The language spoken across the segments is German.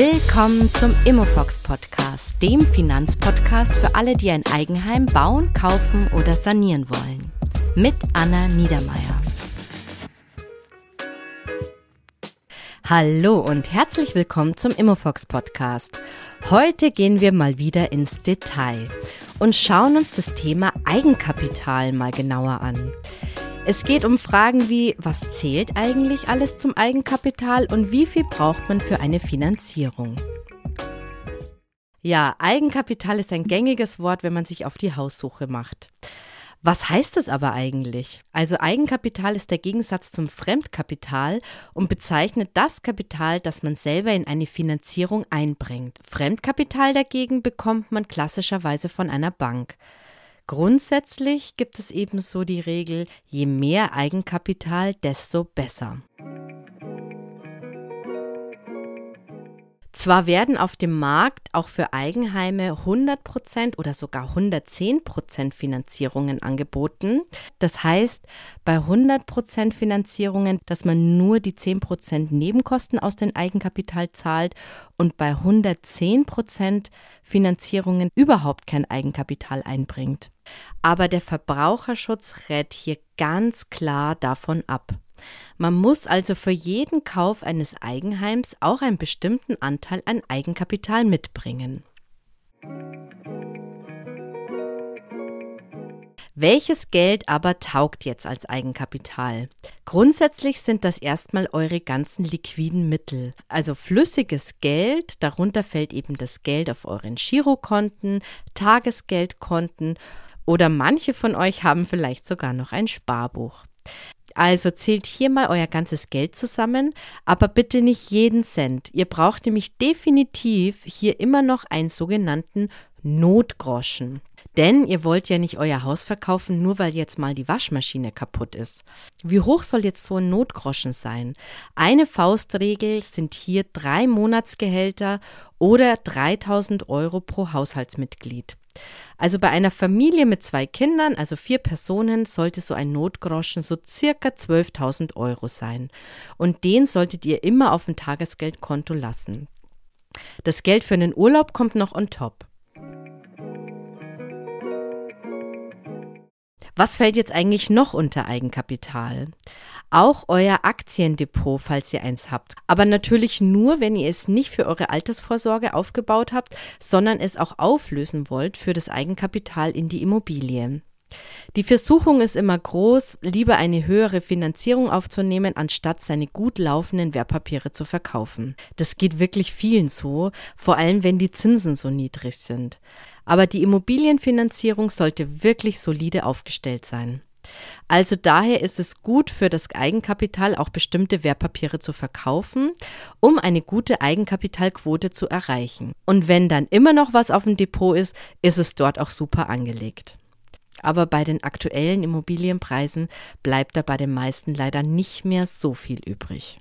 Willkommen zum Immofox Podcast, dem Finanzpodcast für alle, die ein Eigenheim bauen, kaufen oder sanieren wollen. Mit Anna Niedermeier. Hallo und herzlich willkommen zum Immofox Podcast. Heute gehen wir mal wieder ins Detail und schauen uns das Thema Eigenkapital mal genauer an. Es geht um Fragen wie, was zählt eigentlich alles zum Eigenkapital und wie viel braucht man für eine Finanzierung? Ja, Eigenkapital ist ein gängiges Wort, wenn man sich auf die Haussuche macht. Was heißt das aber eigentlich? Also Eigenkapital ist der Gegensatz zum Fremdkapital und bezeichnet das Kapital, das man selber in eine Finanzierung einbringt. Fremdkapital dagegen bekommt man klassischerweise von einer Bank. Grundsätzlich gibt es ebenso die Regel, je mehr Eigenkapital, desto besser. Zwar werden auf dem Markt auch für Eigenheime 100% oder sogar 110% Finanzierungen angeboten. Das heißt, bei 100% Finanzierungen, dass man nur die 10% Nebenkosten aus dem Eigenkapital zahlt und bei 110% Finanzierungen überhaupt kein Eigenkapital einbringt. Aber der Verbraucherschutz rät hier ganz klar davon ab. Man muss also für jeden Kauf eines Eigenheims auch einen bestimmten Anteil an Eigenkapital mitbringen. Welches Geld aber taugt jetzt als Eigenkapital? Grundsätzlich sind das erstmal eure ganzen liquiden Mittel, also flüssiges Geld, darunter fällt eben das Geld auf euren Girokonten, Tagesgeldkonten oder manche von euch haben vielleicht sogar noch ein Sparbuch. Also zählt hier mal euer ganzes Geld zusammen, aber bitte nicht jeden Cent. Ihr braucht nämlich definitiv hier immer noch einen sogenannten Notgroschen. Denn ihr wollt ja nicht euer Haus verkaufen, nur weil jetzt mal die Waschmaschine kaputt ist. Wie hoch soll jetzt so ein Notgroschen sein? Eine Faustregel sind hier drei Monatsgehälter oder 3000 Euro pro Haushaltsmitglied. Also bei einer Familie mit zwei Kindern, also vier Personen, sollte so ein Notgroschen so circa 12.000 Euro sein. Und den solltet ihr immer auf dem Tagesgeldkonto lassen. Das Geld für einen Urlaub kommt noch on top. Was fällt jetzt eigentlich noch unter Eigenkapital? Auch euer Aktiendepot, falls ihr eins habt. Aber natürlich nur, wenn ihr es nicht für eure Altersvorsorge aufgebaut habt, sondern es auch auflösen wollt für das Eigenkapital in die Immobilie. Die Versuchung ist immer groß, lieber eine höhere Finanzierung aufzunehmen, anstatt seine gut laufenden Wertpapiere zu verkaufen. Das geht wirklich vielen so, vor allem wenn die Zinsen so niedrig sind. Aber die Immobilienfinanzierung sollte wirklich solide aufgestellt sein. Also daher ist es gut für das Eigenkapital auch bestimmte Wertpapiere zu verkaufen, um eine gute Eigenkapitalquote zu erreichen. Und wenn dann immer noch was auf dem Depot ist, ist es dort auch super angelegt. Aber bei den aktuellen Immobilienpreisen bleibt da bei den meisten leider nicht mehr so viel übrig.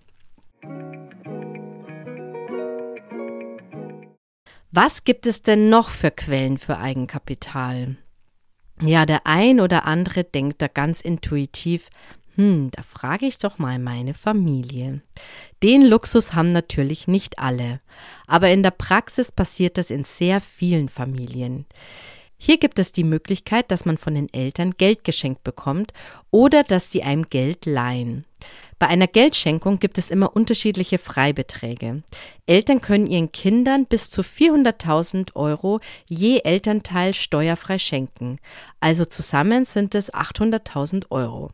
Was gibt es denn noch für Quellen für Eigenkapital? Ja, der ein oder andere denkt da ganz intuitiv, hm, da frage ich doch mal meine Familie. Den Luxus haben natürlich nicht alle, aber in der Praxis passiert das in sehr vielen Familien. Hier gibt es die Möglichkeit, dass man von den Eltern Geld geschenkt bekommt oder dass sie einem Geld leihen. Bei einer Geldschenkung gibt es immer unterschiedliche Freibeträge. Eltern können ihren Kindern bis zu 400.000 Euro je Elternteil steuerfrei schenken. Also zusammen sind es 800.000 Euro.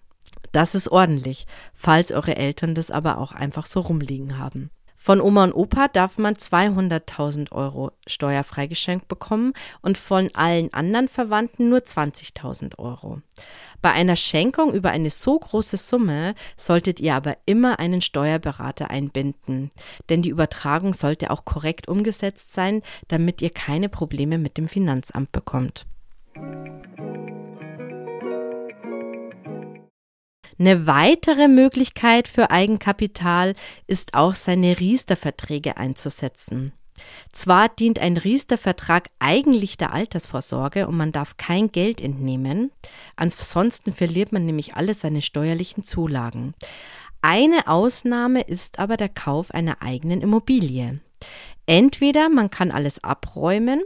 Das ist ordentlich, falls eure Eltern das aber auch einfach so rumliegen haben. Von Oma und Opa darf man 200.000 Euro steuerfrei geschenkt bekommen und von allen anderen Verwandten nur 20.000 Euro. Bei einer Schenkung über eine so große Summe solltet ihr aber immer einen Steuerberater einbinden, denn die Übertragung sollte auch korrekt umgesetzt sein, damit ihr keine Probleme mit dem Finanzamt bekommt. Eine weitere Möglichkeit für Eigenkapital ist auch seine Riester-Verträge einzusetzen. Zwar dient ein Riester-Vertrag eigentlich der Altersvorsorge und man darf kein Geld entnehmen, ansonsten verliert man nämlich alle seine steuerlichen Zulagen. Eine Ausnahme ist aber der Kauf einer eigenen Immobilie. Entweder man kann alles abräumen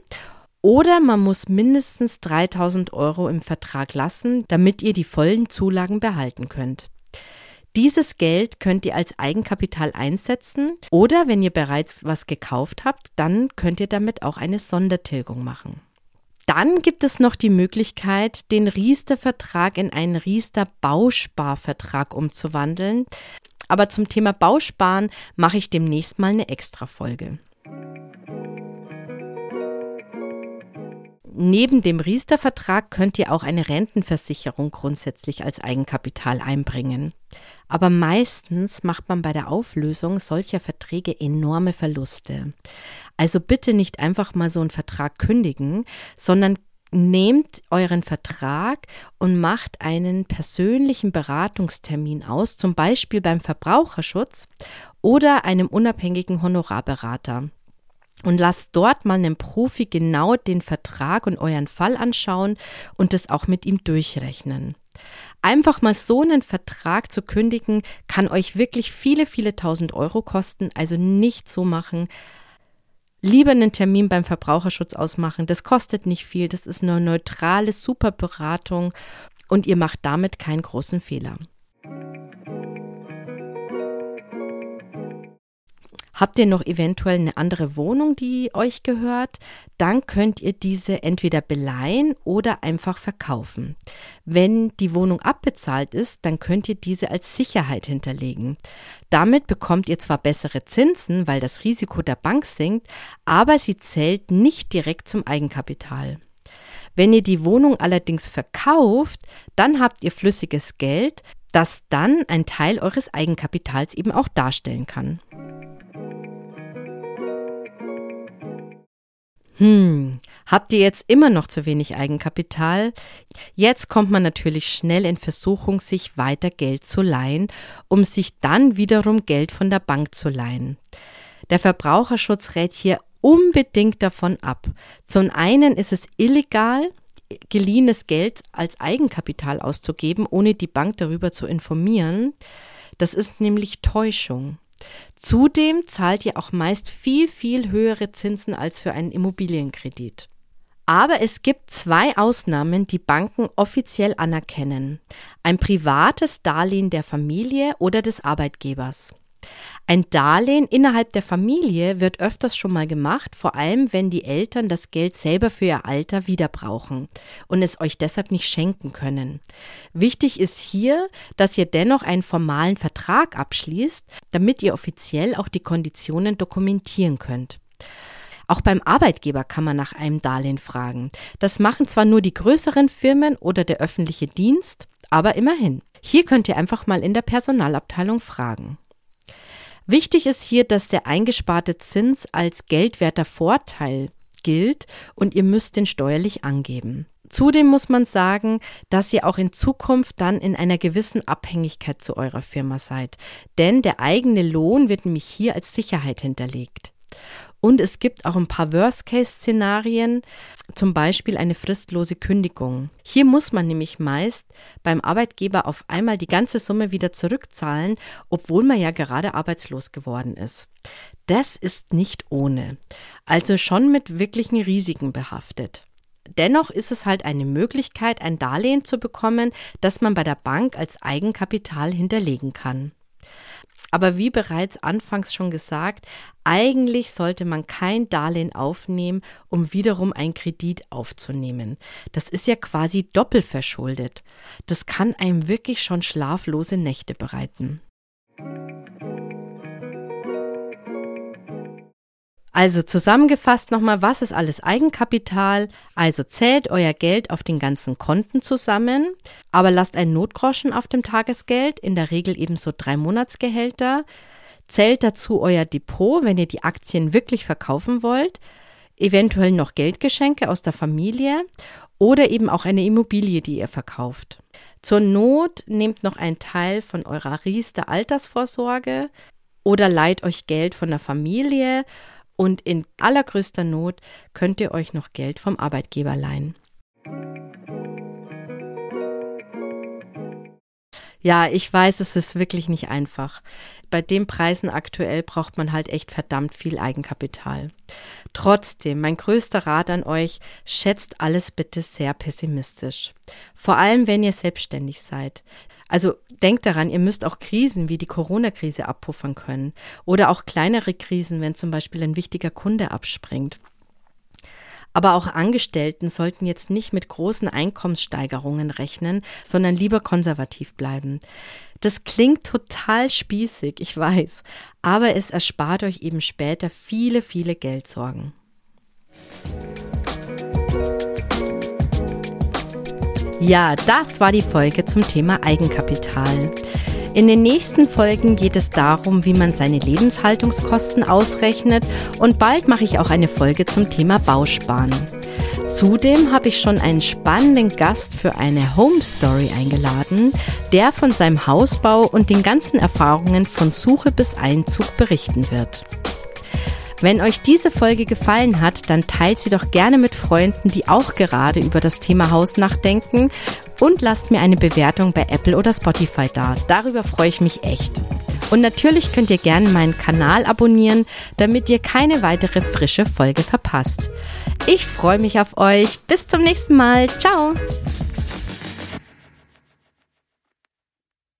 oder man muss mindestens 3000 Euro im Vertrag lassen, damit ihr die vollen Zulagen behalten könnt. Dieses Geld könnt ihr als Eigenkapital einsetzen oder wenn ihr bereits was gekauft habt, dann könnt ihr damit auch eine Sondertilgung machen. Dann gibt es noch die Möglichkeit, den Riester-Vertrag in einen Riester-Bausparvertrag umzuwandeln. Aber zum Thema Bausparen mache ich demnächst mal eine Extra-Folge. Neben dem Riester-Vertrag könnt ihr auch eine Rentenversicherung grundsätzlich als Eigenkapital einbringen. Aber meistens macht man bei der Auflösung solcher Verträge enorme Verluste. Also bitte nicht einfach mal so einen Vertrag kündigen, sondern nehmt euren Vertrag und macht einen persönlichen Beratungstermin aus, zum Beispiel beim Verbraucherschutz oder einem unabhängigen Honorarberater und lasst dort mal einen Profi genau den Vertrag und euren Fall anschauen und es auch mit ihm durchrechnen. Einfach mal so einen Vertrag zu kündigen, kann euch wirklich viele, viele tausend Euro kosten, also nicht so machen. Lieber einen Termin beim Verbraucherschutz ausmachen, das kostet nicht viel, das ist eine neutrale, super Beratung und ihr macht damit keinen großen Fehler. Habt ihr noch eventuell eine andere Wohnung, die euch gehört? Dann könnt ihr diese entweder beleihen oder einfach verkaufen. Wenn die Wohnung abbezahlt ist, dann könnt ihr diese als Sicherheit hinterlegen. Damit bekommt ihr zwar bessere Zinsen, weil das Risiko der Bank sinkt, aber sie zählt nicht direkt zum Eigenkapital. Wenn ihr die Wohnung allerdings verkauft, dann habt ihr flüssiges Geld, das dann ein Teil eures Eigenkapitals eben auch darstellen kann. Hm, habt ihr jetzt immer noch zu wenig Eigenkapital? Jetzt kommt man natürlich schnell in Versuchung, sich weiter Geld zu leihen, um sich dann wiederum Geld von der Bank zu leihen. Der Verbraucherschutz rät hier unbedingt davon ab. Zum einen ist es illegal, geliehenes Geld als Eigenkapital auszugeben, ohne die Bank darüber zu informieren. Das ist nämlich Täuschung. Zudem zahlt ihr auch meist viel, viel höhere Zinsen als für einen Immobilienkredit. Aber es gibt zwei Ausnahmen, die Banken offiziell anerkennen. Ein privates Darlehen der Familie oder des Arbeitgebers. Ein Darlehen innerhalb der Familie wird öfters schon mal gemacht, vor allem wenn die Eltern das Geld selber für ihr Alter wieder brauchen und es euch deshalb nicht schenken können. Wichtig ist hier, dass ihr dennoch einen formalen Vertrag abschließt, damit ihr offiziell auch die Konditionen dokumentieren könnt. Auch beim Arbeitgeber kann man nach einem Darlehen fragen. Das machen zwar nur die größeren Firmen oder der öffentliche Dienst, aber immerhin. Hier könnt ihr einfach mal in der Personalabteilung fragen. Wichtig ist hier, dass der eingesparte Zins als geldwerter Vorteil gilt und ihr müsst den steuerlich angeben. Zudem muss man sagen, dass ihr auch in Zukunft dann in einer gewissen Abhängigkeit zu eurer Firma seid, denn der eigene Lohn wird nämlich hier als Sicherheit hinterlegt. Und es gibt auch ein paar Worst-Case-Szenarien, zum Beispiel eine fristlose Kündigung. Hier muss man nämlich meist beim Arbeitgeber auf einmal die ganze Summe wieder zurückzahlen, obwohl man ja gerade arbeitslos geworden ist. Das ist nicht ohne, also schon mit wirklichen Risiken behaftet. Dennoch ist es halt eine Möglichkeit, ein Darlehen zu bekommen, das man bei der Bank als Eigenkapital hinterlegen kann. Aber wie bereits anfangs schon gesagt, eigentlich sollte man kein Darlehen aufnehmen, um wiederum einen Kredit aufzunehmen. Das ist ja quasi doppelverschuldet. Das kann einem wirklich schon schlaflose Nächte bereiten. Also zusammengefasst nochmal, was ist alles Eigenkapital? Also zählt euer Geld auf den ganzen Konten zusammen, aber lasst ein Notgroschen auf dem Tagesgeld, in der Regel eben so drei Monatsgehälter. Zählt dazu euer Depot, wenn ihr die Aktien wirklich verkaufen wollt, eventuell noch Geldgeschenke aus der Familie oder eben auch eine Immobilie, die ihr verkauft. Zur Not nehmt noch einen Teil von eurer Riester Altersvorsorge oder leiht euch Geld von der Familie und in allergrößter Not könnt ihr euch noch Geld vom Arbeitgeber leihen. Ja, ich weiß, es ist wirklich nicht einfach. Bei den Preisen aktuell braucht man halt echt verdammt viel Eigenkapital. Trotzdem, mein größter Rat an euch, schätzt alles bitte sehr pessimistisch. Vor allem, wenn ihr selbstständig seid. Also denkt daran, ihr müsst auch Krisen wie die Corona-Krise abpuffern können oder auch kleinere Krisen, wenn zum Beispiel ein wichtiger Kunde abspringt. Aber auch Angestellten sollten jetzt nicht mit großen Einkommenssteigerungen rechnen, sondern lieber konservativ bleiben. Das klingt total spießig, ich weiß, aber es erspart euch eben später viele, viele Geldsorgen. Ja, das war die Folge zum Thema Eigenkapital. In den nächsten Folgen geht es darum, wie man seine Lebenshaltungskosten ausrechnet und bald mache ich auch eine Folge zum Thema Bausparen. Zudem habe ich schon einen spannenden Gast für eine Home Story eingeladen, der von seinem Hausbau und den ganzen Erfahrungen von Suche bis Einzug berichten wird. Wenn euch diese Folge gefallen hat, dann teilt sie doch gerne mit Freunden, die auch gerade über das Thema Haus nachdenken und lasst mir eine Bewertung bei Apple oder Spotify da. Darüber freue ich mich echt. Und natürlich könnt ihr gerne meinen Kanal abonnieren, damit ihr keine weitere frische Folge verpasst. Ich freue mich auf euch. Bis zum nächsten Mal. Ciao.